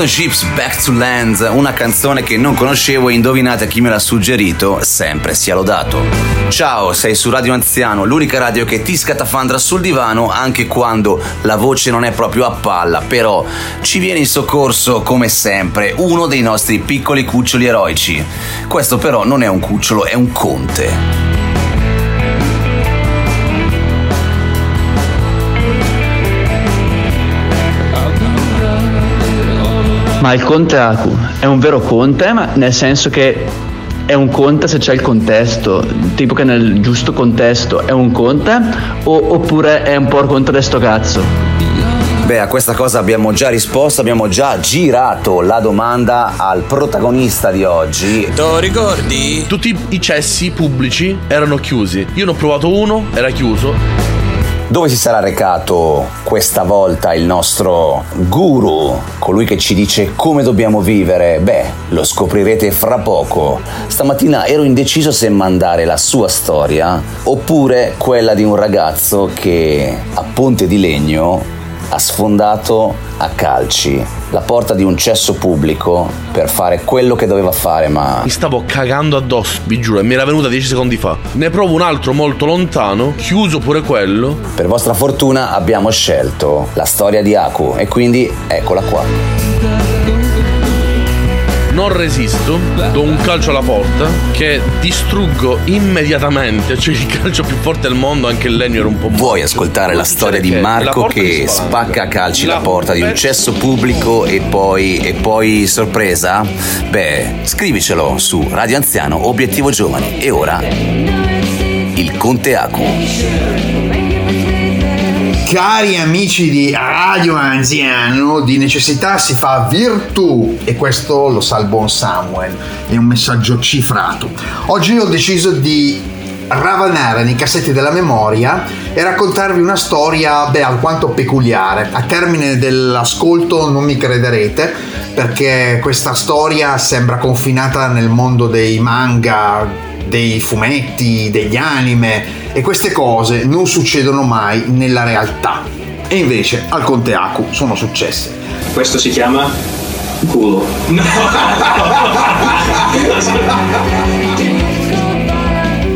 Cotton Chips Back to Lands, una canzone che non conoscevo e indovinate chi me l'ha suggerito, sempre sia lodato. Ciao, sei su Radio Anziano, l'unica radio che ti scatafandra sul divano anche quando la voce non è proprio a palla, però ci viene in soccorso come sempre uno dei nostri piccoli cuccioli eroici. Questo però non è un cucciolo, è un conte. Ma il conte Aku è un vero conte, ma nel senso che è un conte se c'è il contesto, tipo che nel giusto contesto è un conte, o, oppure è un po' conte de sto cazzo? Beh, a questa cosa abbiamo già risposto, abbiamo già girato la domanda al protagonista di oggi. Te lo ricordi? Tutti i cessi pubblici erano chiusi. Io ne ho provato uno, era chiuso. Dove si sarà recato questa volta il nostro guru, colui che ci dice come dobbiamo vivere? Beh, lo scoprirete fra poco. Stamattina ero indeciso se mandare la sua storia oppure quella di un ragazzo che a Ponte di Legno ha sfondato a calci la porta di un cesso pubblico per fare quello che doveva fare, ma... Mi stavo cagando addosso, vi giuro, e mi era venuta 10 secondi fa. Ne provo un altro molto lontano, chiuso pure quello. Per vostra fortuna abbiamo scelto la storia di Aku e quindi eccola qua non resisto, do un calcio alla porta che distruggo immediatamente, cioè il calcio più forte del mondo, anche il legno era un po' morto. Vuoi ascoltare la storia di Marco che spacca a calci la porta di un cesso pubblico e poi, e poi sorpresa? Beh, scrivicelo su Radio Anziano Obiettivo Giovani. E ora il Conte Acu. Cari amici di Radio Anziano, di necessità si fa virtù e questo lo sa il buon Samuel, è un messaggio cifrato. Oggi ho deciso di ravanare nei cassetti della memoria e raccontarvi una storia beh, alquanto peculiare. A termine dell'ascolto non mi crederete perché questa storia sembra confinata nel mondo dei manga, dei fumetti, degli anime e queste cose non succedono mai nella realtà. E invece al Conte Aku sono successe. Questo si chiama culo. No.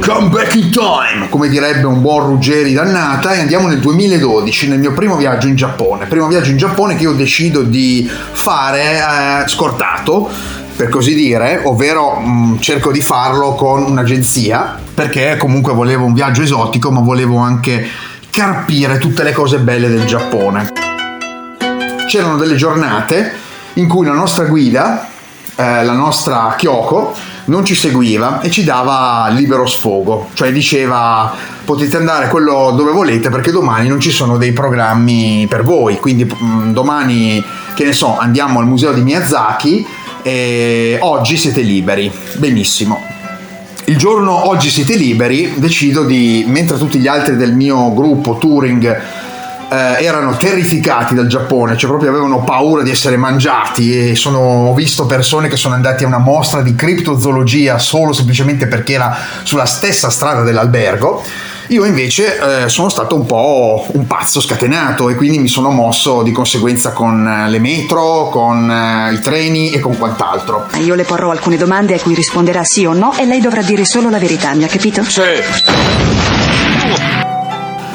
Come back in time, come direbbe un buon Ruggeri dannata, e andiamo nel 2012, nel mio primo viaggio in Giappone. Primo viaggio in Giappone che io decido di fare eh, scortato per così dire, ovvero mh, mm, cerco di farlo con un'agenzia perché comunque volevo un viaggio esotico, ma volevo anche carpire tutte le cose belle del Giappone. C'erano delle giornate in cui la nostra guida, eh, la nostra Kyoko, non ci seguiva e ci dava libero sfogo, cioè diceva potete andare quello dove volete perché domani non ci sono dei programmi per voi, quindi mh, mm, domani che ne so andiamo al museo di Miyazaki e oggi siete liberi. Benissimo. Il giorno oggi siete liberi decido di, mentre tutti gli altri del mio gruppo Touring eh, erano terrificati dal Giappone, cioè proprio avevano paura di essere mangiati e sono, ho visto persone che sono andate a una mostra di criptozoologia solo semplicemente perché era sulla stessa strada dell'albergo io invece eh, sono stato un po' un pazzo scatenato e quindi mi sono mosso di conseguenza con eh, le metro, con eh, i treni e con quant'altro. Io le porrò alcune domande a cui risponderà sì o no e lei dovrà dire solo la verità, mi ha capito? Sì.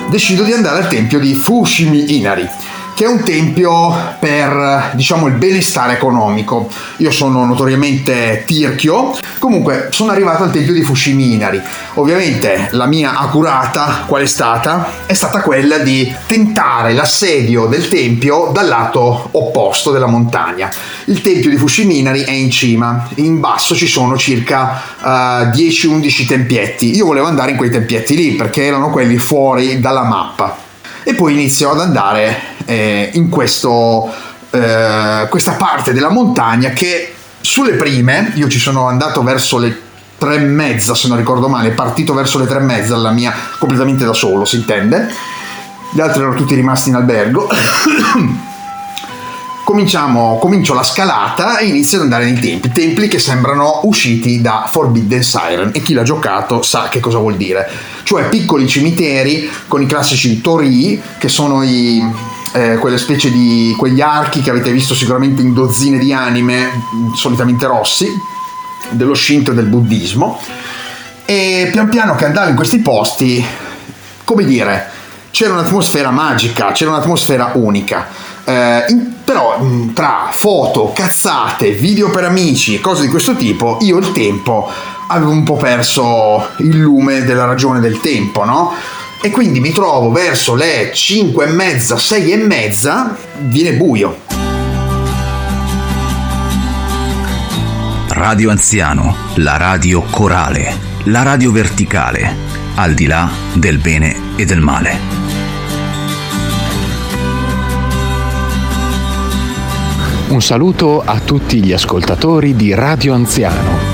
Decido di andare al tempio di Fushimi Inari che è un tempio per diciamo il benestare economico. Io sono notoriamente tirchio, comunque sono arrivato al tempio di Fushimi Inari. Ovviamente la mia accurata qual è stata? È stata quella di tentare l'assedio del tempio dal lato opposto della montagna. Il tempio di Fushimi Inari è in cima, in basso ci sono circa uh, eh, 10-11 tempietti. Io volevo andare in quei tempietti lì perché erano quelli fuori dalla mappa e poi inizio ad andare eh, in questo, eh, questa parte della montagna che sulle prime, io ci sono andato verso le tre e mezza se non ricordo male, partito verso le tre e mezza la mia completamente da solo, si intende. Gli altri erano tutti rimasti in albergo. Cominciamo, comincio la scalata e inizio ad andare nei templi, templi che sembrano usciti da Forbidden Siren e chi l'ha giocato sa che cosa vuol dire, cioè piccoli cimiteri con i classici torii che sono i, eh, quelle specie di quegli archi che avete visto sicuramente in dozzine di anime, solitamente rossi, dello Shinto e del buddismo. E pian piano che andavo in questi posti, come dire, c'era un'atmosfera magica, c'era un'atmosfera unica. Eh, in, però tra foto, cazzate, video per amici e cose di questo tipo, io il tempo avevo un po' perso il lume della ragione del tempo, no? E quindi mi trovo verso le 5 e mezza, 6 e mezza, viene buio. Radio Anziano, la radio corale, la radio verticale, al di là del bene e del male. Un saluto a tutti gli ascoltatori di Radio Anziano.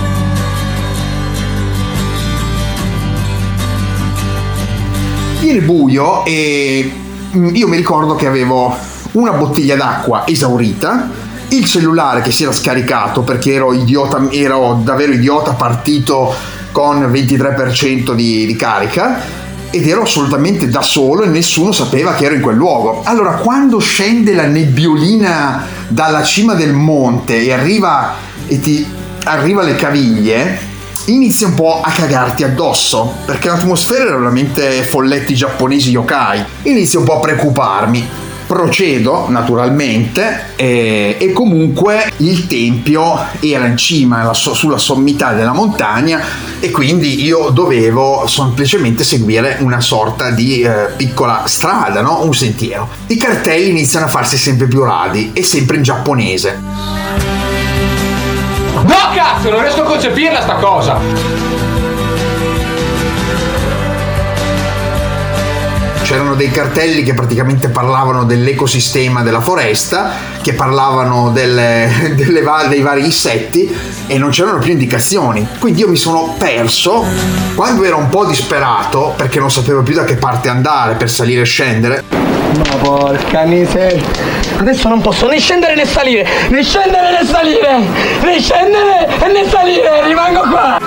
Viene buio e mm, io mi ricordo che avevo una bottiglia d'acqua esaurita, il cellulare che si era scaricato perché ero idiota, ero davvero idiota partito con 23% di, di carica ed ero assolutamente da solo e nessuno sapeva che ero in quel luogo. Allora, quando scende la nebbiolina dalla cima del monte e arriva e ti arriva alle caviglie, inizia un po' a cagarti addosso, perché l'atmosfera era veramente folletti giapponesi yokai. Inizia un po' a preoccuparmi procedo naturalmente e, e, comunque il tempio era in cima sulla sommità della montagna e quindi io dovevo semplicemente seguire una sorta di eh, piccola strada, no? un sentiero. I cartelli iniziano a farsi sempre più radi e sempre in giapponese. No cazzo, non riesco a concepirla sta cosa! c'erano dei cartelli che praticamente parlavano dell'ecosistema della foresta, che parlavano delle, delle, dei vari insetti e non c'erano più indicazioni. Quindi io mi sono perso quando ero un po' disperato perché non sapevo più da che parte andare per salire e scendere. Ma porca miseria. Adesso non posso né scendere né salire, né scendere né salire, né scendere né salire, rimango qua.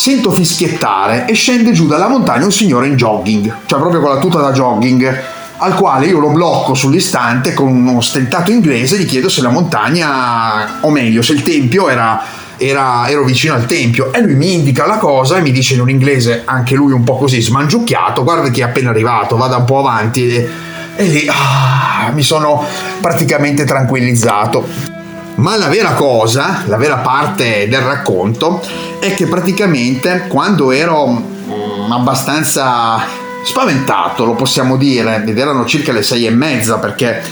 sento fischiettare e scende giù dalla montagna un signore in jogging, cioè proprio con la tuta da jogging, al quale io lo blocco sull'istante con uno stentato inglese e gli chiedo se la montagna, o meglio, se il tempio era, era, ero vicino al tempio e lui mi indica la cosa e mi dice in un inglese, anche lui un po' così smangiucchiato, guarda che è appena arrivato, vada un po' avanti e, e lì ah, mi sono praticamente tranquillizzato. Ma la vera cosa, la vera parte del racconto è che praticamente quando ero mm, abbastanza spaventato, lo possiamo dire, ed erano circa le sei e mezza perché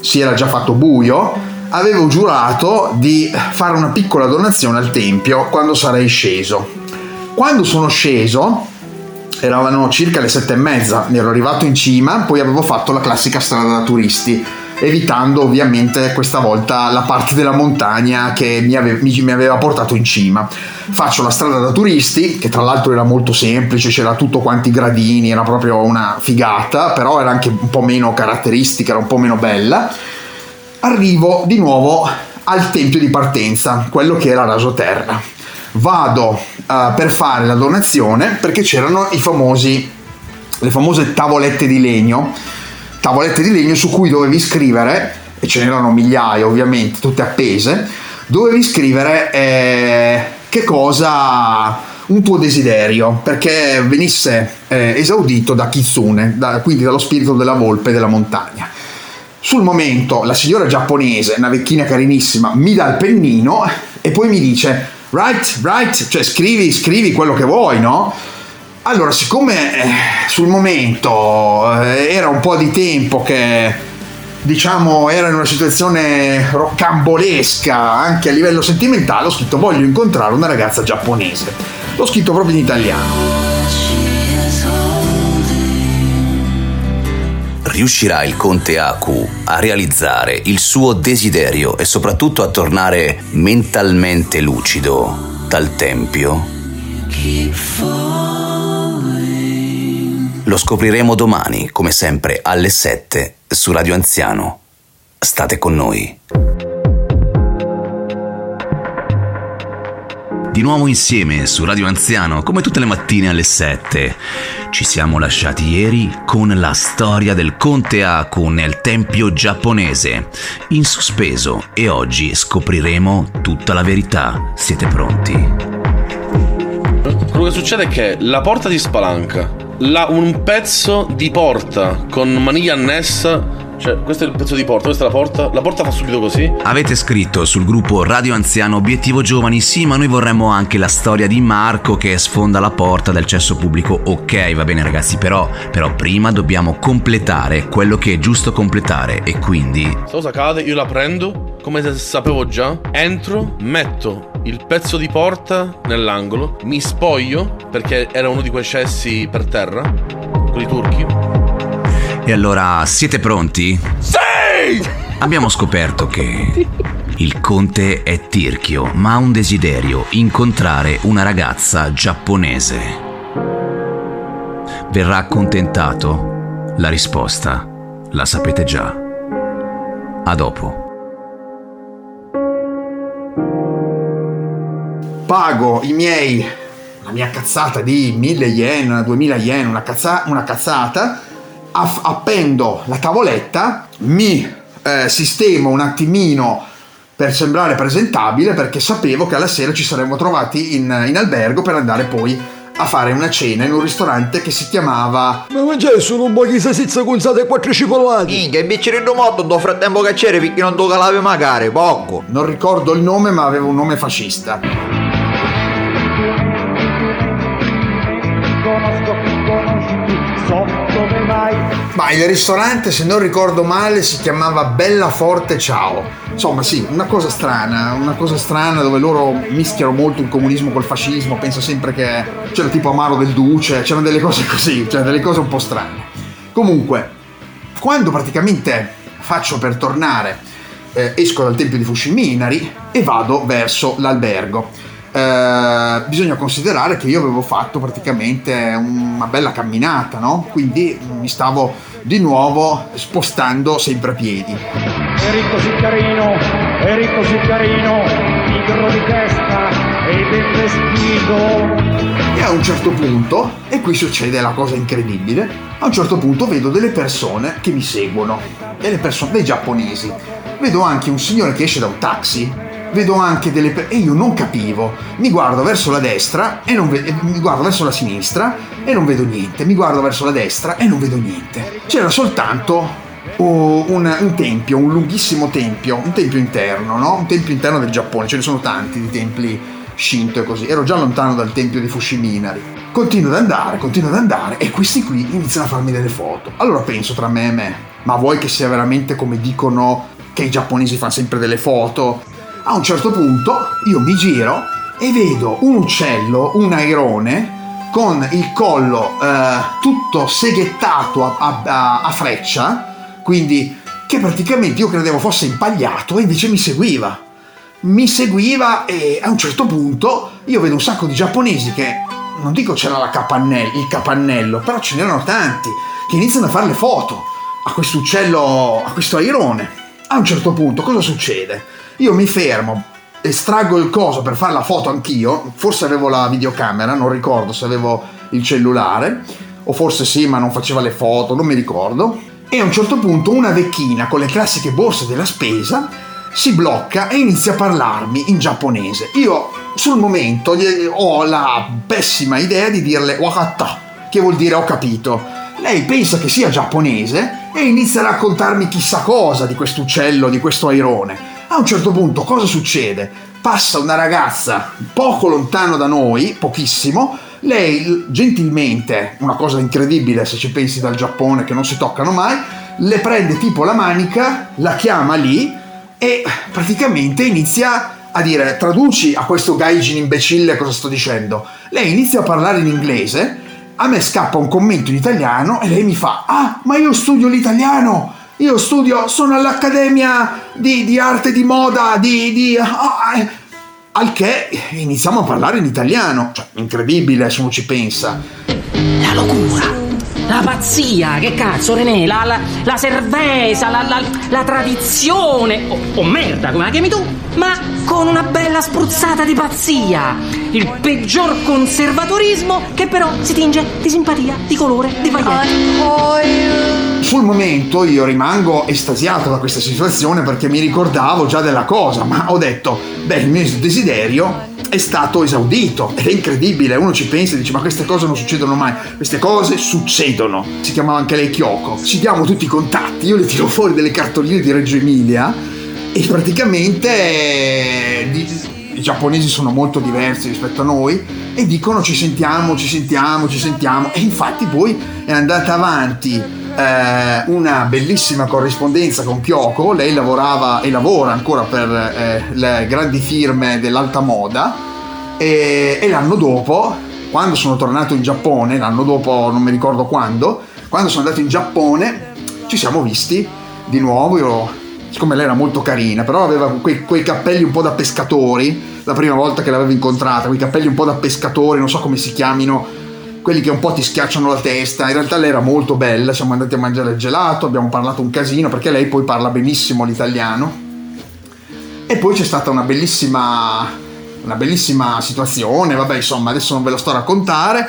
si era già fatto buio, avevo giurato di fare una piccola donazione al tempio quando sarei sceso. Quando sono sceso, eravamo circa le sette e mezza, ero arrivato in cima, poi avevo fatto la classica strada da turisti evitando ovviamente questa volta la parte della montagna che mi, ave- mi aveva portato in cima. Faccio la strada da turisti, che tra l'altro era molto semplice, c'era tutto quanti gradini, era proprio una figata, però era anche un po' meno caratteristica, era un po' meno bella. Arrivo di nuovo al tempio di partenza, quello che era rasoterra. Vado uh, per fare la donazione perché c'erano i famosi, le famose tavolette di legno tavolette di legno su cui dovevi scrivere, e ce n'erano migliaia ovviamente, tutte appese, dovevi scrivere eh, che cosa un tuo desiderio perché venisse eh, esaudito da Kitsune, da, quindi dallo spirito della volpe della montagna. Sul momento la signora giapponese, una vecchina carinissima, mi dà il pennino e poi mi dice right, right, cioè scrivi, scrivi quello che vuoi, no? Allora, siccome eh, sul momento eh, era un po' di tempo che diciamo era in una situazione roccambolesca anche a livello sentimentale, ho scritto voglio incontrare una ragazza giapponese. L'ho scritto proprio in italiano. Riuscirà il conte Aku a realizzare il suo desiderio e soprattutto a tornare mentalmente lucido dal tempio? Lo scopriremo domani, come sempre, alle 7 su Radio Anziano. State con noi. di nuovo insieme su Radio Anziano come tutte le mattine alle 7. Ci siamo lasciati ieri con la storia del conte Aku nel tempio giapponese, in sospeso e oggi scopriremo tutta la verità. Siete pronti? Quello che succede è che la porta si spalanca, la- un pezzo di porta con maniglia annessa cioè, questo è il pezzo di porta, questa è la porta. La porta fa subito così. Avete scritto sul gruppo Radio Anziano Obiettivo Giovani, sì, ma noi vorremmo anche la storia di Marco che sfonda la porta del cesso pubblico. Ok, va bene ragazzi, però, però prima dobbiamo completare quello che è giusto completare e quindi... Questa cosa cade, io la prendo, come se sapevo già, entro, metto il pezzo di porta nell'angolo, mi spoglio, perché era uno di quei cessi per terra, quelli turchi. E allora, siete pronti? Sì! Abbiamo scoperto che il conte è tirchio, ma ha un desiderio, incontrare una ragazza giapponese. Verrà accontentato? La risposta la sapete già. A dopo. Pago i miei la mia cazzata di 1000 yen, 2000 yen, una, cazza- una cazzata, aff- appendo la tavoletta, mi eh, sistemo un attimino per sembrare presentabile perché sapevo che alla sera ci saremmo trovati in, in albergo per andare poi a fare una cena in un ristorante che si chiamava Ma mangiare solo un po' di salsiccia con sale e quattro cipollati. Minchia, invece di modo do frattempo che c'era perché non tocca lave magari, poco. non ricordo il nome ma aveva un nome fascista. Ma il ristorante, se non ricordo male, si chiamava Bella Forte Ciao. Insomma, sì, una cosa strana, una cosa strana dove loro mischiano molto il comunismo col fascismo. Penso sempre che c'era tipo Amaro del Duce, c'erano delle cose così, cioè delle cose un po' strane. Comunque, quando praticamente faccio per tornare, eh, esco dal tempio di Fushiminari e vado verso l'albergo. Eh, bisogna considerare che io avevo fatto praticamente una bella camminata, no? Quindi mi stavo di nuovo spostando sempre a piedi. Eri così carino, eri così carino, pigro di testa e ben vestito. E a un certo punto, e qui succede la cosa incredibile, a un certo punto vedo delle persone che mi seguono, delle persone, dei giapponesi. Vedo anche un signore che esce da un taxi, vedo anche delle persone, e io non capivo. Mi guardo verso la destra e non vedo, mi guardo verso la sinistra e non vedo niente, mi guardo verso la destra e non vedo niente. C'era soltanto oh, un, un tempio, un lunghissimo tempio, un tempio interno, no? Un tempio interno del Giappone, ce ne sono tanti di templi Shinto e così. Ero già lontano dal tempio di Fushiminari. Continuo ad andare, continuo ad andare e questi qui iniziano a farmi delle foto. Allora penso tra me e me, ma vuoi che sia veramente come dicono che i giapponesi fanno sempre delle foto? A un certo punto io mi giro e vedo un uccello, un airone, con il collo eh, tutto seghettato a, a- a- freccia, quindi che praticamente io credevo fosse impagliato e invece mi seguiva. Mi seguiva e a un certo punto io vedo un sacco di giapponesi che non dico c'era la capannello, il capannello, però ce n'erano tanti che iniziano a fare le foto a questo uccello, a questo airone. A un certo punto cosa succede? Io mi fermo, estraggo il coso per fare la foto anch'io, forse avevo la videocamera, non ricordo se avevo il cellulare, o forse sì, ma non faceva le foto, non mi ricordo. E a un certo punto una vecchina con le classiche borse della spesa si blocca e inizia a parlarmi in giapponese. Io sul momento ho la pessima idea di dirle wakata, che vuol dire ho capito. Lei pensa che sia giapponese e inizia a raccontarmi chissà cosa di questo uccello, di questo airone. A un certo punto cosa succede? Passa una ragazza poco lontano da noi, pochissimo, lei gentilmente, una cosa incredibile se ci pensi dal Giappone che non si toccano mai, le prende tipo la manica, la chiama lì e praticamente inizia a dire traduci a questo gaijin imbecille cosa sto dicendo. Lei inizia a parlare in inglese, a me scappa un commento in italiano e lei mi fa ah ma io studio l'italiano, io studio, sono all'accademia di, di arte di moda, di... di ah, eh." al che iniziamo a parlare in italiano, cioè incredibile se uno ci pensa. La locura la pazzia, che cazzo René, la, la, la cerveza, la, la, la tradizione, o, o merda come la chiami tu, ma con una bella spruzzata di pazzia. Il peggior conservatorismo che però si tinge di simpatia, di colore, di pagliette. Sul momento io rimango estasiato da questa situazione perché mi ricordavo già della cosa, ma ho detto, beh, il mio desiderio è stato esaudito ed è incredibile, uno ci pensa e dice ma queste cose non succedono mai, queste cose succedono, si chiamava anche lei Kyoko, ci diamo tutti i contatti, io le tiro fuori delle cartoline di Reggio Emilia e praticamente eh, i giapponesi sono molto diversi rispetto a noi e dicono ci sentiamo, ci sentiamo, ci sentiamo. E infatti poi è andata avanti eh, una bellissima corrispondenza con Kyoko, lei lavorava e lavora ancora per eh, le grandi firme dell'alta moda. E, e l'anno dopo, quando sono tornato in Giappone, l'anno dopo non mi ricordo quando, quando sono andato in Giappone ci siamo visti di nuovo, io siccome lei era molto carina, però aveva quei, quei, cappelli un po' da pescatori, la prima volta che l'avevo incontrata, quei capelli un po' da pescatori, non so come si chiamino, quelli che un po' ti schiacciano la testa. In realtà lei era molto bella, siamo andati a mangiare il gelato, abbiamo parlato un casino, perché lei poi parla benissimo l'italiano. E poi c'è stata una bellissima, una bellissima situazione, vabbè insomma adesso non ve la sto a raccontare,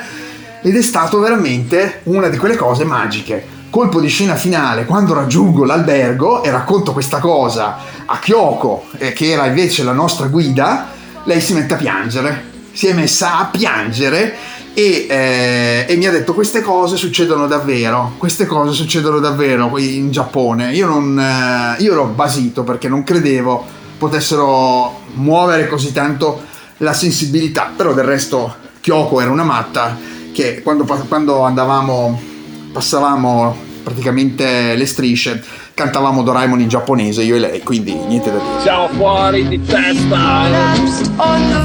ed è stato veramente una di quelle cose magiche colpo di scena finale, quando raggiungo l'albergo e racconto questa cosa a Kyoko, eh, che era invece la nostra guida, lei si mette a piangere. Si è messa a piangere e, eh, e, mi ha detto queste cose succedono davvero, queste cose succedono davvero in Giappone. Io, non, eh, io ero basito perché non credevo potessero muovere così tanto la sensibilità, però del resto Kyoko era una matta che quando, quando andavamo passavamo praticamente le strisce, cantavamo Doraemon in giapponese, io e lei, quindi niente da dire. Siamo fuori di testa!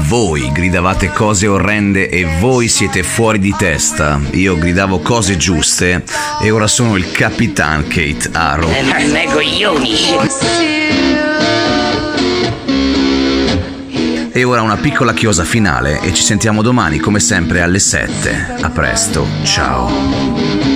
Voi gridavate cose orrende e voi siete fuori di testa. Io gridavo cose giuste e ora sono il Capitan Kate Arrow. Eh, coglioni! E ora una piccola chiosa finale e ci sentiamo domani come sempre alle 7. A presto, ciao.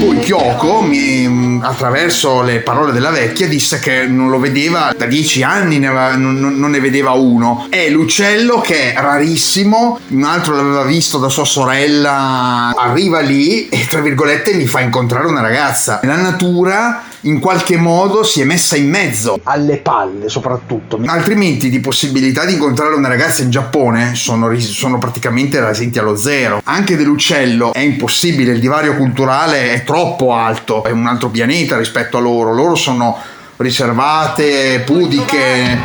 Poi Kyoko, mi, attraverso le parole della vecchia, disse che non lo vedeva da dieci anni, ne aveva, non, non, ne vedeva uno. È l'uccello che è rarissimo, un altro l'aveva visto da sua sorella, arriva lì e tra virgolette mi fa incontrare una ragazza. La natura in qualche modo si è messa in mezzo. Alle palle soprattutto. Altrimenti di possibilità di incontrare una ragazza in Giappone sono, sono praticamente rasenti allo zero. Anche dell'uccello è impossibile, il divario culturale è troppo alto, è un altro pianeta rispetto a loro. Loro sono riservate, pudiche.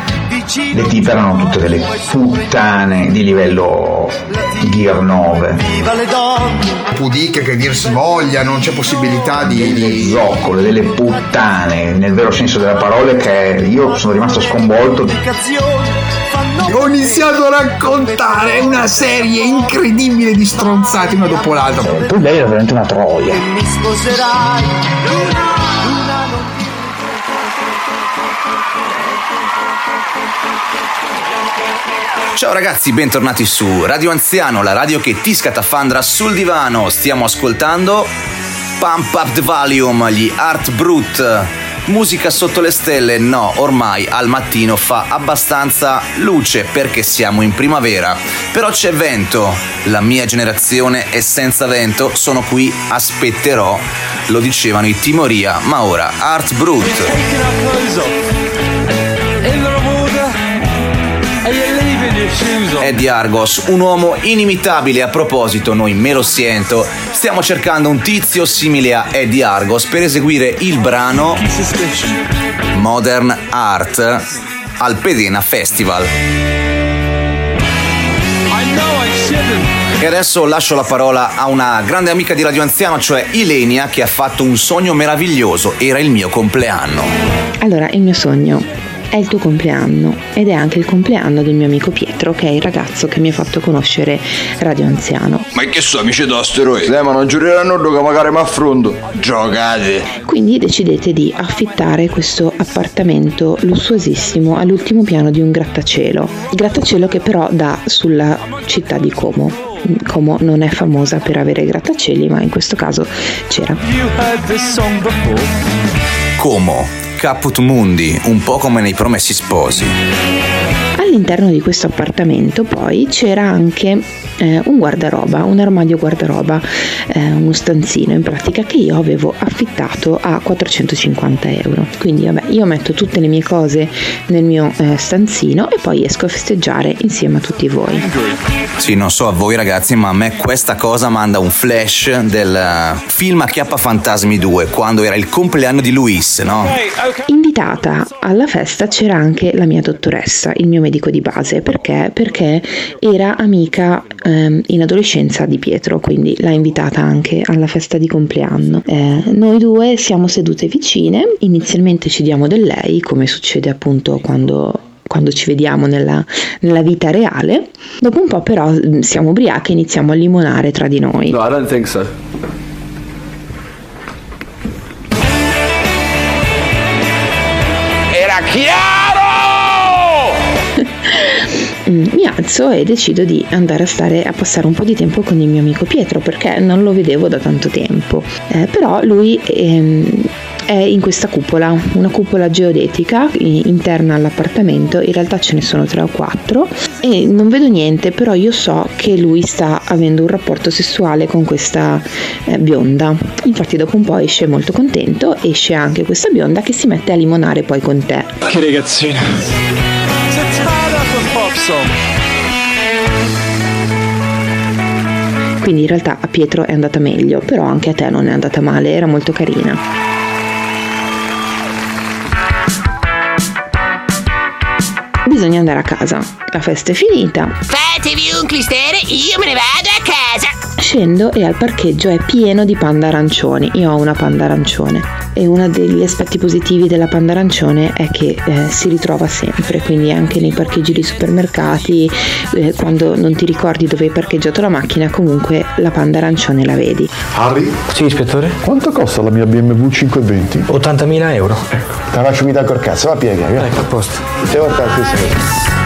Le tipe erano tutte delle puttane di livello Gear 9. Pudiche che dir si voglia, non c'è possibilità di. Delle zoccole, delle puttane, nel vero senso della parola, che io sono rimasto sconvolto. Ho iniziato a raccontare una serie incredibile di stronzate una dopo l'altra. Poi lei era veramente una troia. Mi sposerai, Ciao ragazzi, bentornati su Radio Anziano, la radio che ti scatafandra sul divano. Stiamo ascoltando Pump Up the Volume, gli Art Brut. Musica sotto le stelle? No, ormai al mattino fa abbastanza luce perché siamo in primavera. Però c'è vento. La mia generazione è senza vento, sono qui, aspetterò. Lo dicevano i Timoria, ma ora Art Brut. Eddie Argos, un uomo inimitabile. A proposito, noi me lo sento. Stiamo cercando un tizio simile a Eddie Argos per eseguire il brano Modern Art al Pedena Festival. E adesso lascio la parola a una grande amica di Radio Anziano, cioè Ilenia, che ha fatto un sogno meraviglioso. Era il mio compleanno. Allora, il mio sogno è il tuo compleanno ed è anche il compleanno del mio amico Pietro, che è il ragazzo che mi ha fatto conoscere Radio Anziano. Ma che so, amici d'asteroidi? Eh, ma non giureranno che magari mi affronto. Giocate! Quindi decidete di affittare questo appartamento lussuosissimo all'ultimo piano di un grattacielo. Il grattacielo che però dà sulla città di Como Como non è famosa per avere grattacieli, ma in questo caso c'era. Como, Caput Mundi, un po' come nei Promessi Sposi. All'interno di questo appartamento poi c'era anche eh, un guardaroba, un armadio guardaroba, eh, uno stanzino in pratica che io avevo affittato a 450 euro. Quindi vabbè, io metto tutte le mie cose nel mio eh, stanzino e poi esco a festeggiare insieme a tutti voi. Sì, non so a voi ragazzi, ma a me questa cosa manda un flash del eh, film Acchiappa Fantasmi 2, quando era il compleanno di Luis, no? Invitata alla festa c'era anche la mia dottoressa, il mio medico di base, perché? Perché era amica ehm, in adolescenza di Pietro, quindi l'ha invitata anche alla festa di compleanno. Eh, noi due siamo sedute vicine, inizialmente ci diamo del lei, come succede appunto quando quando ci vediamo nella, nella, vita reale. Dopo un po' però mm, siamo ubriache e iniziamo a limonare tra di noi. No, I don't think so. Mi alzo e decido di andare a stare a passare un po' di tempo con il mio amico Pietro perché non lo vedevo da tanto tempo. Eh, però lui ehm, è in questa cupola, una cupola geodetica interna all'appartamento, in realtà ce ne sono tre o quattro e non vedo niente, però io so che lui sta avendo un rapporto sessuale con questa eh, bionda. Infatti dopo un po' esce molto contento, esce anche questa bionda che si mette a limonare poi con te. Che ragazzina. Quindi in realtà a Pietro è andata meglio, però anche a te non è andata male, era molto carina. Bisogna andare a casa. La festa è finita. Fatevi un clistere, io me ne vado a casa. Scendo e al parcheggio è pieno di panda arancioni. Io ho una panda arancione e uno degli aspetti positivi della panda arancione è che eh, si ritrova sempre, quindi anche nei parcheggi di supermercati, eh, quando non ti ricordi dove hai parcheggiato la macchina, comunque la panda arancione la vedi. Harry? Sì, ispettore? Quanto costa la mia BMW 520? 80.000 euro. Ecco, te la faccio mi col cazzo, va piega, via. Ecco, a posto. Devo portarti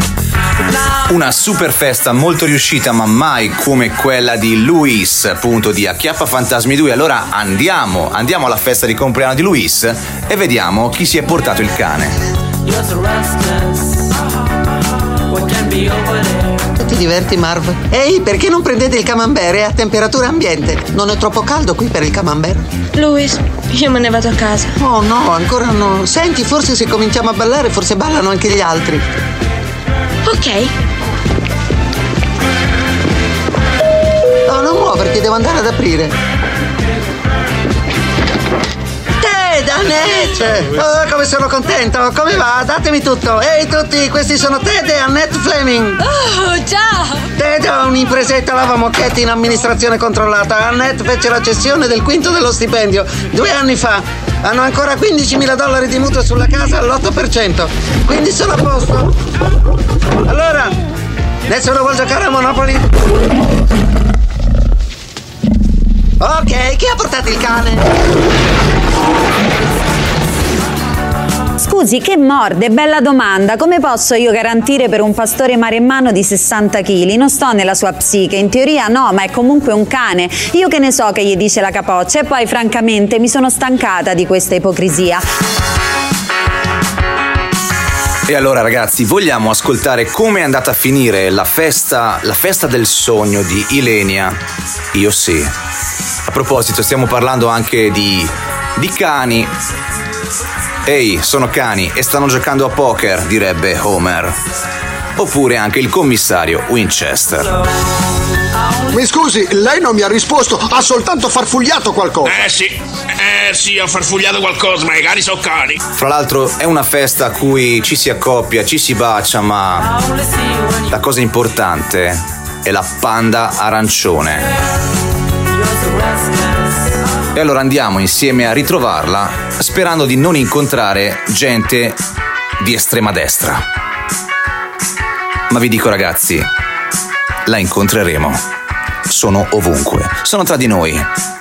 una super festa molto riuscita, ma mai come quella di Luis, appunto di Acchiappa Fantasmi 2. Allora andiamo, andiamo alla festa di compleanno di Luis e vediamo chi si è portato il cane. Ti diverti, Marv? Ehi, perché non prendete il camembert a temperatura ambiente? Non è troppo caldo qui per il camembert? Luis, io me ne vado a casa. Oh no, ancora no. Senti, forse se cominciamo a ballare, forse ballano anche gli altri. Ok. muoverti, devo andare ad aprire. Annette! Oh, come sono contento! Come va? Datemi tutto! Ehi tutti, questi sono Ted e Annette Fleming! Oh, ciao! Ted ha un'impresetta lavamocchetti in amministrazione controllata. Annette fece la cessione del quinto dello stipendio due anni fa. Hanno ancora 15.000 dollari di mutuo sulla casa all'8%. Quindi sono a posto. Allora, nessuno vuole giocare a Monopoly? Ok, chi ha portato il cane? Scusi, che morde? Bella domanda. Come posso io garantire per un pastore maremmano di 60 kg? Non sto nella sua psiche. In teoria no, ma è comunque un cane. Io che ne so che gli dice la capoccia e poi francamente mi sono stancata di questa ipocrisia. E allora ragazzi, vogliamo ascoltare come è andata a finire la festa, la festa del sogno di Ilenia? Io sì. A proposito, stiamo parlando anche di, di cani. Ehi, sono cani e stanno giocando a poker, direbbe Homer. Oppure anche il commissario Winchester. Mi scusi, lei non mi ha risposto, ha soltanto farfugliato qualcosa. Eh sì, eh sì, ho farfugliato qualcosa, ma i cani sono cani. Fra l'altro è una festa a cui ci si accoppia, ci si bacia, ma la cosa importante è la panda arancione. E allora andiamo insieme a ritrovarla sperando di non incontrare gente di estrema destra. Ma vi dico ragazzi, la incontreremo. Sono ovunque, sono tra di noi.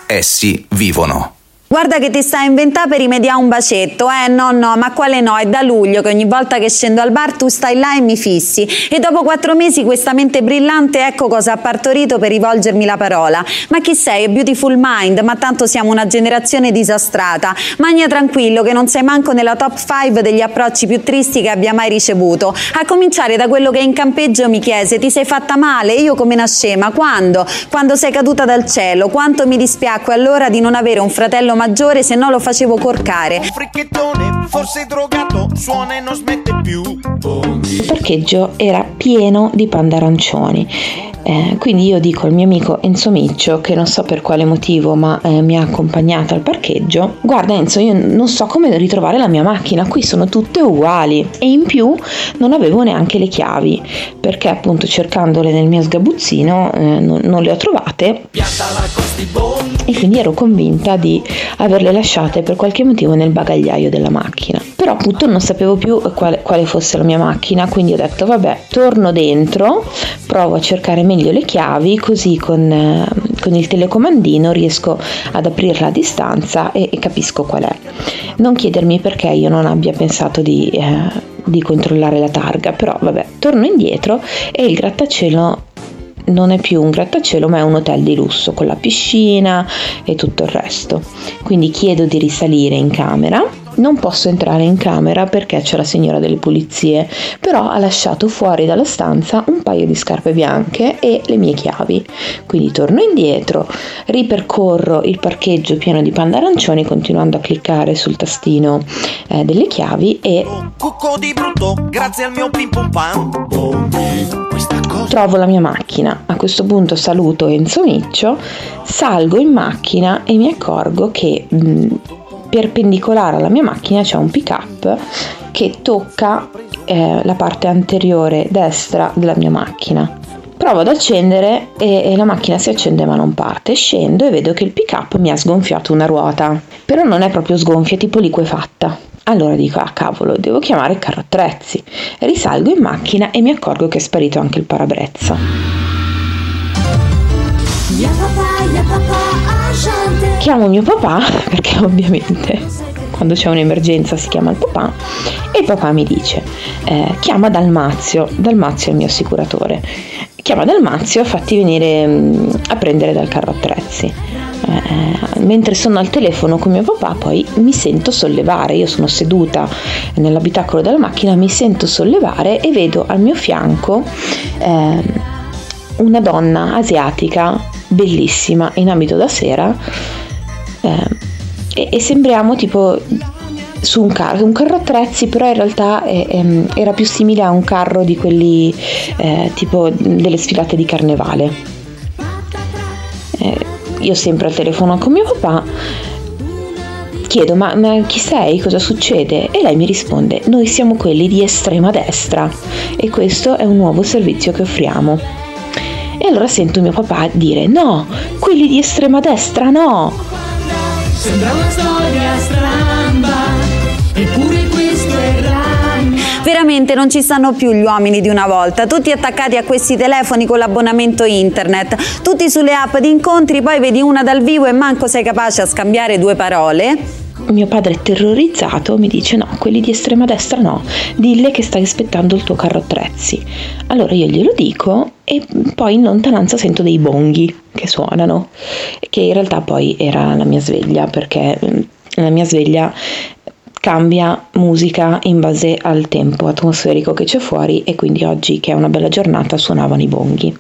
Essi vivono Guarda che ti stai a inventare per rimediare un bacetto, eh? No, no, ma quale no? È da luglio che ogni volta che scendo al bar tu stai là e mi fissi. E dopo quattro mesi questa mente brillante ecco cosa ha partorito per rivolgermi la parola. Ma chi sei? È Beautiful Mind, ma tanto siamo una generazione disastrata. Magna tranquillo che non sei manco nella top 5 degli approcci più tristi che abbia mai ricevuto. A cominciare da quello che in campeggio mi chiese, ti sei fatta male? Io come una scema. Quando? Quando sei caduta dal cielo. Quanto mi dispiacque allora di non avere un fratello maggiore se no lo facevo corcare. fricchettone, forse drogato, suona e non smette più. Il parcheggio era pieno di panda arancioni. Eh, quindi io dico al mio amico Enzo Miccio, che non so per quale motivo, ma eh, mi ha accompagnato al parcheggio, guarda Enzo, io non so come ritrovare la mia macchina, qui sono tutte uguali e in più non avevo neanche le chiavi, perché appunto cercandole nel mio sgabuzzino eh, non, non le ho trovate e quindi ero convinta di averle lasciate per qualche motivo nel bagagliaio della macchina. Però appunto non sapevo più quale, quale fosse la mia macchina, quindi ho detto vabbè, torno dentro, provo a cercare meglio le chiavi, così con, eh, con il telecomandino riesco ad aprirla a distanza e, e capisco qual è. Non chiedermi perché io non abbia pensato di, eh, di controllare la targa, però vabbè, torno indietro e il grattacielo non è più un grattacielo ma è un hotel di lusso con la piscina e tutto il resto. Quindi chiedo di risalire in camera. Non posso entrare in camera perché c'è la signora delle pulizie, però ha lasciato fuori dalla stanza un paio di scarpe bianche e le mie chiavi. Quindi torno indietro, ripercorro il parcheggio pieno di panda arancioni continuando a cliccare sul tastino eh, delle chiavi e Cucco di brutto, grazie al mio pim pam. trovo la mia macchina. A questo punto saluto Enzo Miccio, salgo in macchina e mi accorgo che mh, perpendicolare alla mia macchina c'è un pick up che tocca eh, la parte anteriore destra della mia macchina. Provo ad accendere e, e la macchina si accende ma non parte. Scendo e vedo che il pick up mi ha sgonfiato una ruota. Però non è proprio sgonfia, è tipo liquefatta. Allora dico, ah cavolo, devo chiamare il carro attrezzi. Risalgo in macchina e mi accorgo che è sparito anche il parabrezza. Chiamo mio papà, perché ovviamente quando c'è un'emergenza si chiama il papà, e il papà mi dice, eh, chiama Dalmazio, Dalmazio è il mio assicuratore, chiama Dalmazio, fatti venire mm, a prendere dal carro attrezzi. Eh, mentre sono al telefono con mio papà poi mi sento sollevare, io sono seduta nell'abitacolo della macchina, mi sento sollevare e vedo al mio fianco eh, una donna asiatica bellissima in abito da sera eh, e, e sembriamo tipo su un carro, un carro attrezzi però in realtà eh, ehm, era più simile a un carro di quelli eh, tipo delle sfilate di carnevale. Eh, io sempre al telefono con mio papà chiedo ma, ma chi sei? Cosa succede? E lei mi risponde noi siamo quelli di estrema destra e questo è un nuovo servizio che offriamo. E allora sento mio papà dire no, quelli di estrema destra no. Sembra una storia stramba, eppure questo è ragno. Veramente non ci stanno più gli uomini di una volta, tutti attaccati a questi telefoni con l'abbonamento internet, tutti sulle app di incontri, poi vedi una dal vivo e manco sei capace a scambiare due parole. Mio padre terrorizzato mi dice no, quelli di estrema destra no, dille che stai aspettando il tuo carro attrezzi. Allora io glielo dico e poi in lontananza sento dei bonghi che suonano, che in realtà poi era la mia sveglia perché mm, la mia sveglia cambia musica in base al tempo atmosferico che c'è fuori e quindi oggi che è una bella giornata suonavano i bonghi.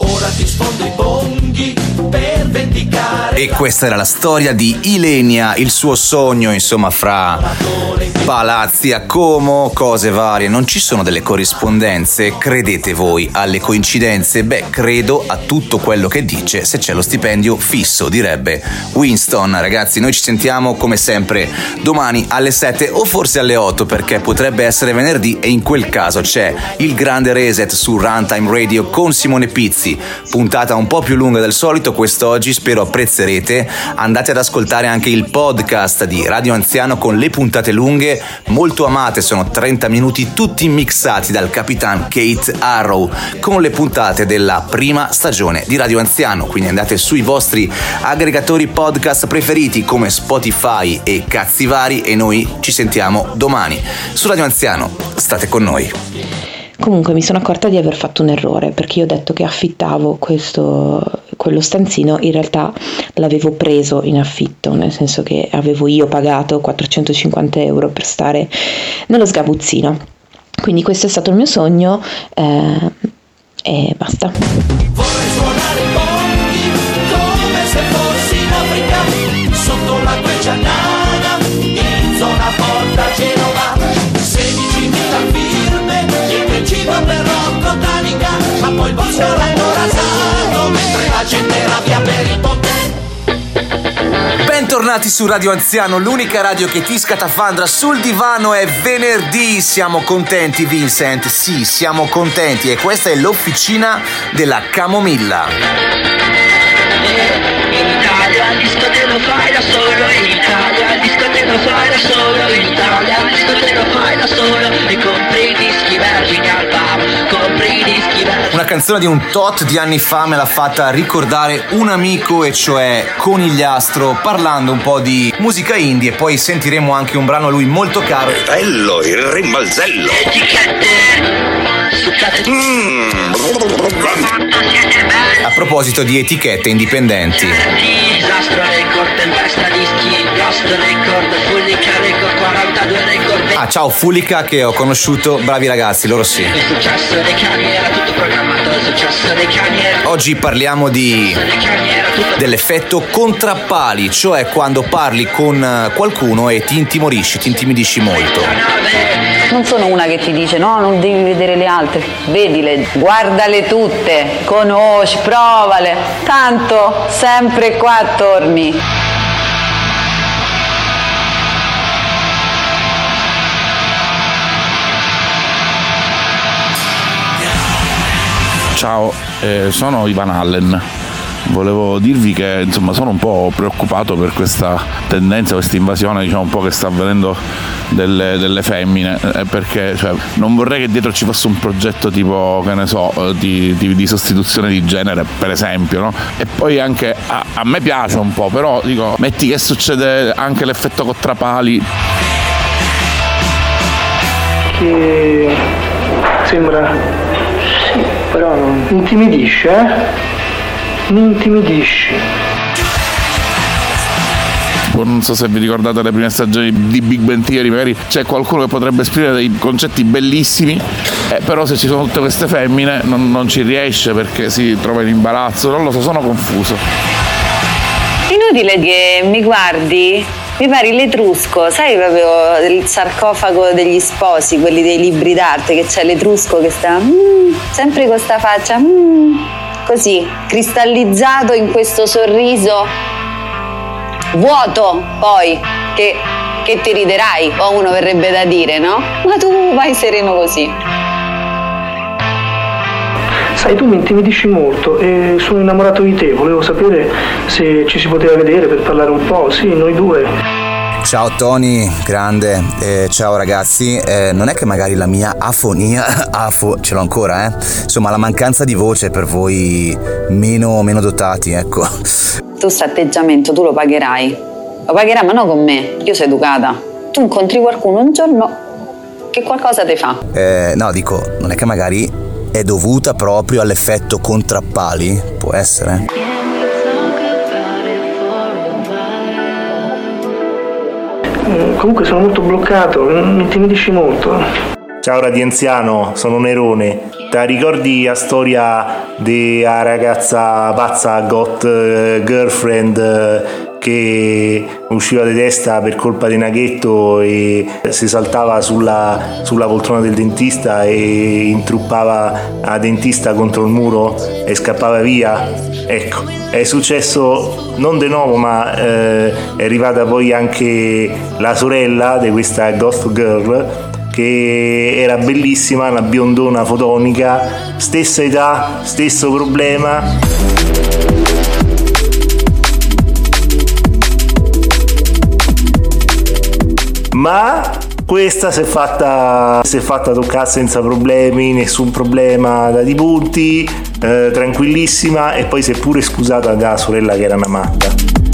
Ora ti sfondo i bonghi per vendicare. E questa era la storia di Ilenia, il suo sogno, insomma, fra palazzi a Como, cose varie. Non ci sono delle corrispondenze, credete voi alle coincidenze? Beh, credo a tutto quello che dice se c'è lo stipendio fisso, direbbe Winston. Ragazzi, noi ci sentiamo come sempre domani alle 7 o forse alle 8 perché potrebbe essere venerdì e in quel caso c'è il grande reset su Runtime Radio con Simone Pizzi. Puntata un po' più lunga del solito quest'oggi, spero apprezzerete. Andate ad ascoltare anche il podcast di Radio Anziano con le puntate lunghe, molto amate, sono 30 minuti tutti mixati dal capitan Kate Arrow con le puntate della prima stagione di Radio Anziano. Quindi andate sui vostri aggregatori podcast preferiti come Spotify e Cazzi Vari e noi ci sentiamo domani su Radio Anziano. State con noi. Comunque mi sono accorta di aver fatto un errore perché io ho detto che affittavo questo, quello stanzino, in realtà l'avevo preso in affitto, nel senso che avevo io pagato 450 euro per stare nello sgabuzzino. Quindi questo è stato il mio sogno eh, e basta. Bentornati su Radio Anziano, l'unica radio che ti scatafandra sul divano è venerdì. Siamo contenti, Vincent? Sì, siamo contenti e questa è l'officina della Camomilla. In Italia disco te lo fai da solo In Italia disco te lo fai da solo In Italia canzone di un tot di anni fa me l'ha fatta ricordare un amico, e cioè Conigliastro, parlando un po' di musica indie e poi sentiremo anche un brano a lui molto caro. Bello, il rimbalzello. A proposito di etichette indipendenti. Disastro record, tempesta dischi Lost record, 42 record Ah, ciao Fulica che ho conosciuto, bravi ragazzi, loro sì. Il successo dei cani era tutto programmato Il successo dei cani era Oggi parliamo di dell'effetto contrappali, cioè quando parli con eh, qualcuno e ti intimorisci, ti intimidisci molto. Non sono una che ti dice no, non devi vedere le altre, vedile, guardale tutte, conosci, provale, tanto sempre qua torni. Ciao, eh, sono Ivan Allen. Volevo dirvi che insomma sono un po' preoccupato per questa tendenza, questa invasione diciamo che sta avvenendo delle, delle femmine, eh, perché cioè, non vorrei che dietro ci fosse un progetto tipo, che ne so, eh, di, di- di sostituzione di genere, per esempio, no? E poi anche a, a me piace un po', però dico, metti che succede anche l'effetto Contrapali, Che sembra. Però non. Mi intimidisce, eh? Mi intimidisci. Tipo, non so se vi ricordate le prime stagioni di Big Bang Theory, magari c'è qualcuno che potrebbe esprimere dei concetti bellissimi, eh, però se ci sono tutte queste femmine non, non ci riesce perché si trova in imbarazzo, non lo so, sono confuso. Inutile che mi guardi, mi pari l'etrusco, sai proprio il sarcofago degli sposi, quelli dei libri d'arte, che c'è l'etrusco che sta mm, sempre con sta faccia, mm, così, cristallizzato in questo sorriso vuoto poi, che, che ti riderai, o uno verrebbe da dire, no? Ma tu vai sereno così. Sai, tu mi intimidisci molto e sono innamorato di te. Volevo sapere se ci si poteva vedere per parlare un po'. Sì, noi due. Ciao Tony, grande, Eh, ciao ragazzi, Eh, non è che magari la mia afonia, afo, ce l'ho ancora eh, insomma la mancanza di voce per voi meno, meno dotati, ecco. Tu questo atteggiamento tu lo pagherai. Lo pagherai, ma non con me. Io sono educata. Tu incontri qualcuno un giorno che qualcosa ti fa. Eh, no, dico, non è che magari è dovuta proprio all'effetto contrappali? Può essere? Mm, Comunque sono molto bloccato, mi intimidisci molto. Ciao Radienziano, sono Nerone. Ti ricordi la storia della ragazza pazza got eh, girlfriend eh, che usciva di testa per colpa di Naghetto e si saltava sulla, sulla poltrona del dentista e intruppava la dentista contro il muro e scappava via? Ecco, è successo non di nuovo ma eh, è arrivata poi anche la sorella di questa ghost girl che era bellissima, una biondona fotonica, stessa età, stesso problema. Ma questa si è fatta, si è fatta toccare senza problemi, nessun problema da di punti, eh, tranquillissima e poi si è pure scusata da sorella che era una matta.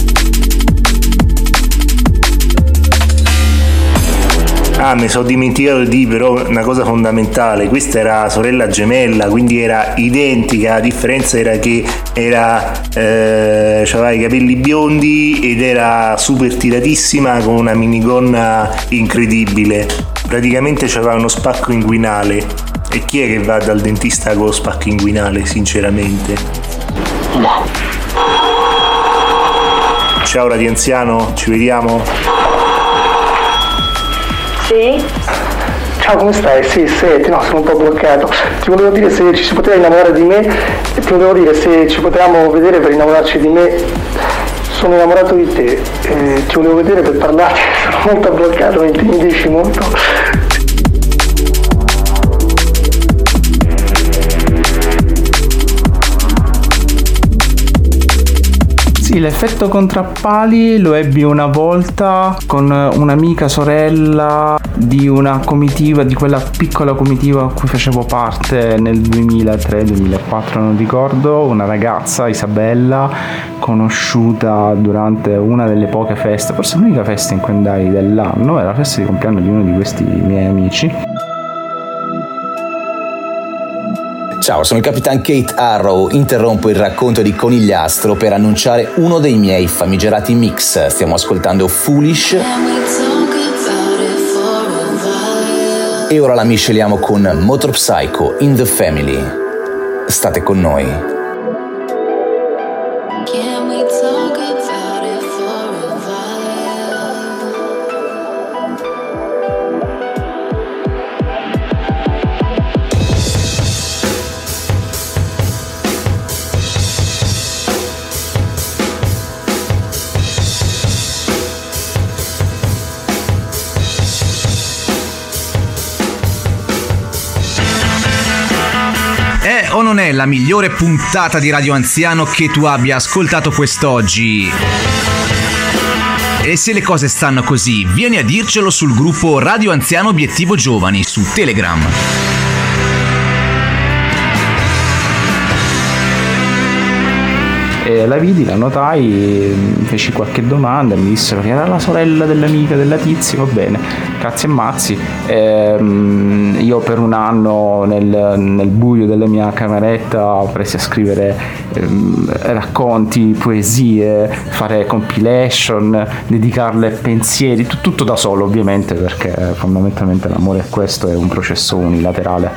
Ah, mi sono dimenticato di però una cosa fondamentale, questa era sorella gemella, quindi era identica, la differenza era che era, eh, aveva i capelli biondi ed era super tiratissima con una minigonna incredibile. Praticamente aveva uno spacco inguinale. E chi è che va dal dentista con lo spacco inguinale, sinceramente? Ciao Radio Anziano, ci vediamo? Sì? Ciao, come stai? Sì, senti, no, sono un po' bloccato. Ti volevo dire se ci si poteva innamorare di me, e ti volevo dire se ci potevamo vedere per innamorarci di me. Sono innamorato di te, eh, ti volevo vedere per parlarti, sono molto bloccato, mi intimidisci molto. L'effetto contrappali lo ebbi una volta con un'amica sorella di una comitiva, di quella piccola comitiva a cui facevo parte nel 2003-2004, non ricordo, una ragazza, Isabella, conosciuta durante una delle poche feste, forse l'unica festa in cui andai dell'anno, era la festa di compleanno di uno di questi miei amici. Ciao, sono il Capitan Kate Arrow, interrompo il racconto di Conigliastro per annunciare uno dei miei famigerati mix. Stiamo ascoltando Foolish e ora la misceliamo con Motor Psycho in the Family. State con noi. È la migliore puntata di Radio Anziano che tu abbia ascoltato quest'oggi? E se le cose stanno così, vieni a dircelo sul gruppo Radio Anziano Obiettivo Giovani su Telegram. E la vidi, la notai, feci qualche domanda, mi dissero che era la sorella dell'amica della tizia, va bene, cazzi e mazzi. Ehm, io per un anno nel, nel buio della mia cameretta presi a scrivere ehm, racconti, poesie, fare compilation, dedicarle pensieri, tu- tutto da solo ovviamente perché fondamentalmente l'amore è questo, è un processo unilaterale.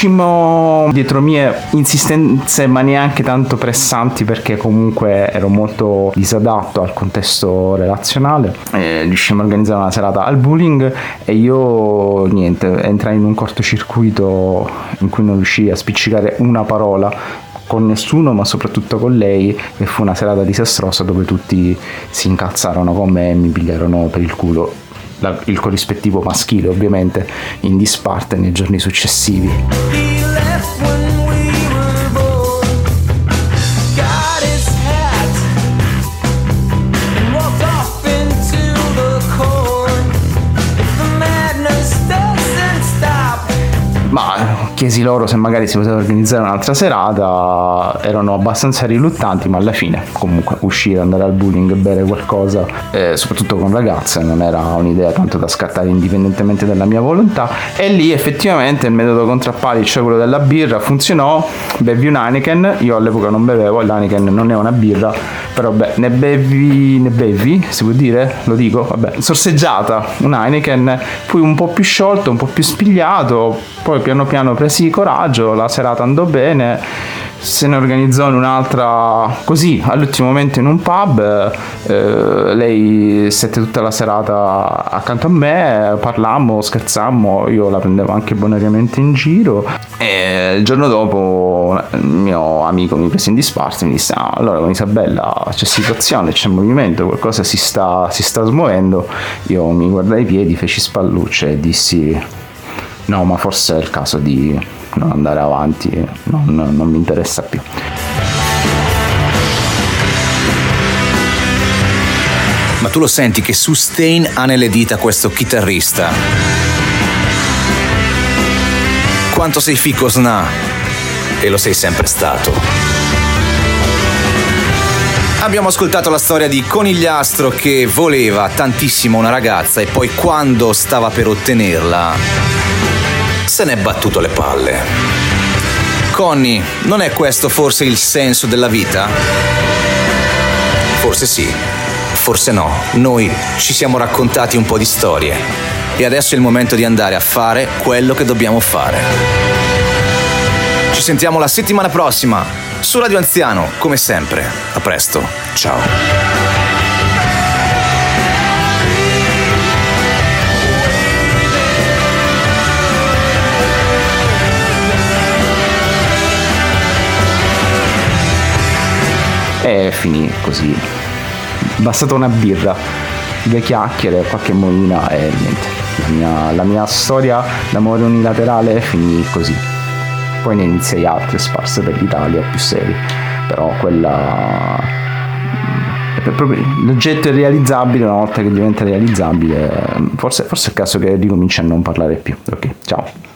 Riuscimmo dietro mie insistenze ma neanche tanto pressanti perché comunque ero molto disadatto al contesto relazionale. Eh, riuscimmo a organizzare una serata al bullying e io niente, entrai in un cortocircuito in cui non riuscii a spiccicare una parola con nessuno ma soprattutto con lei e fu una serata disastrosa dove tutti si incazzarono con me e mi pigliarono per il culo la- il corrispettivo maschile ovviamente in disparte nei giorni successivi. Chiesi loro se magari si poteva organizzare un'altra serata, erano abbastanza riluttanti, ma alla fine comunque uscire, andare al bowling, bere qualcosa, eh, soprattutto con ragazze, non era un'idea tanto da scattare indipendentemente dalla mia volontà. E lì effettivamente il metodo contrappali, cioè quello della birra, funzionò, bevi un Heineken, io all'epoca non bevevo, l'Heineken non è una birra, però beh, ne bevi, ne bevi, si può dire? Lo dico? Vabbè, sorseggiata, un Heineken, poi un po' più sciolto, un po' più spigliato, poi piano piano presi coraggio, la serata andò bene, se ne organizzò in un'altra così all'ultimo momento in un pub eh, lei stette tutta la serata accanto a me parlammo scherzammo io la prendevo anche bonariamente in giro e il giorno dopo il mio amico mi prese in disparte e mi disse ah, allora con Isabella c'è situazione c'è movimento qualcosa si sta, si sta smuovendo. Io mi guardai i piedi feci spallucce e dissi no ma forse è il caso di non andare avanti, non, non mi interessa più. Ma tu lo senti che Sustain ha nelle dita questo chitarrista? Quanto sei fico sna? E lo sei sempre stato. Abbiamo ascoltato la storia di Conigliastro che voleva tantissimo una ragazza e poi quando stava per ottenerla se n'è battuto le palle. Conny, non è questo forse il senso della vita? Forse sì, forse no. Noi ci siamo raccontati un po' di storie e adesso è il momento di andare a fare quello che dobbiamo fare. Ci sentiamo la settimana prossima su Radio Anziano, come sempre. A presto, ciao. E finì così. Bastata una birra, due chiacchiere, qualche molina e niente. La mia, la mia storia d'amore unilaterale finì così. Poi ne iniziai altre sparse per l'Italia più serie, però quella l'oggetto è realizzabile una volta che diventa realizzabile forse, forse è il caso che ricominci a non parlare più ok ciao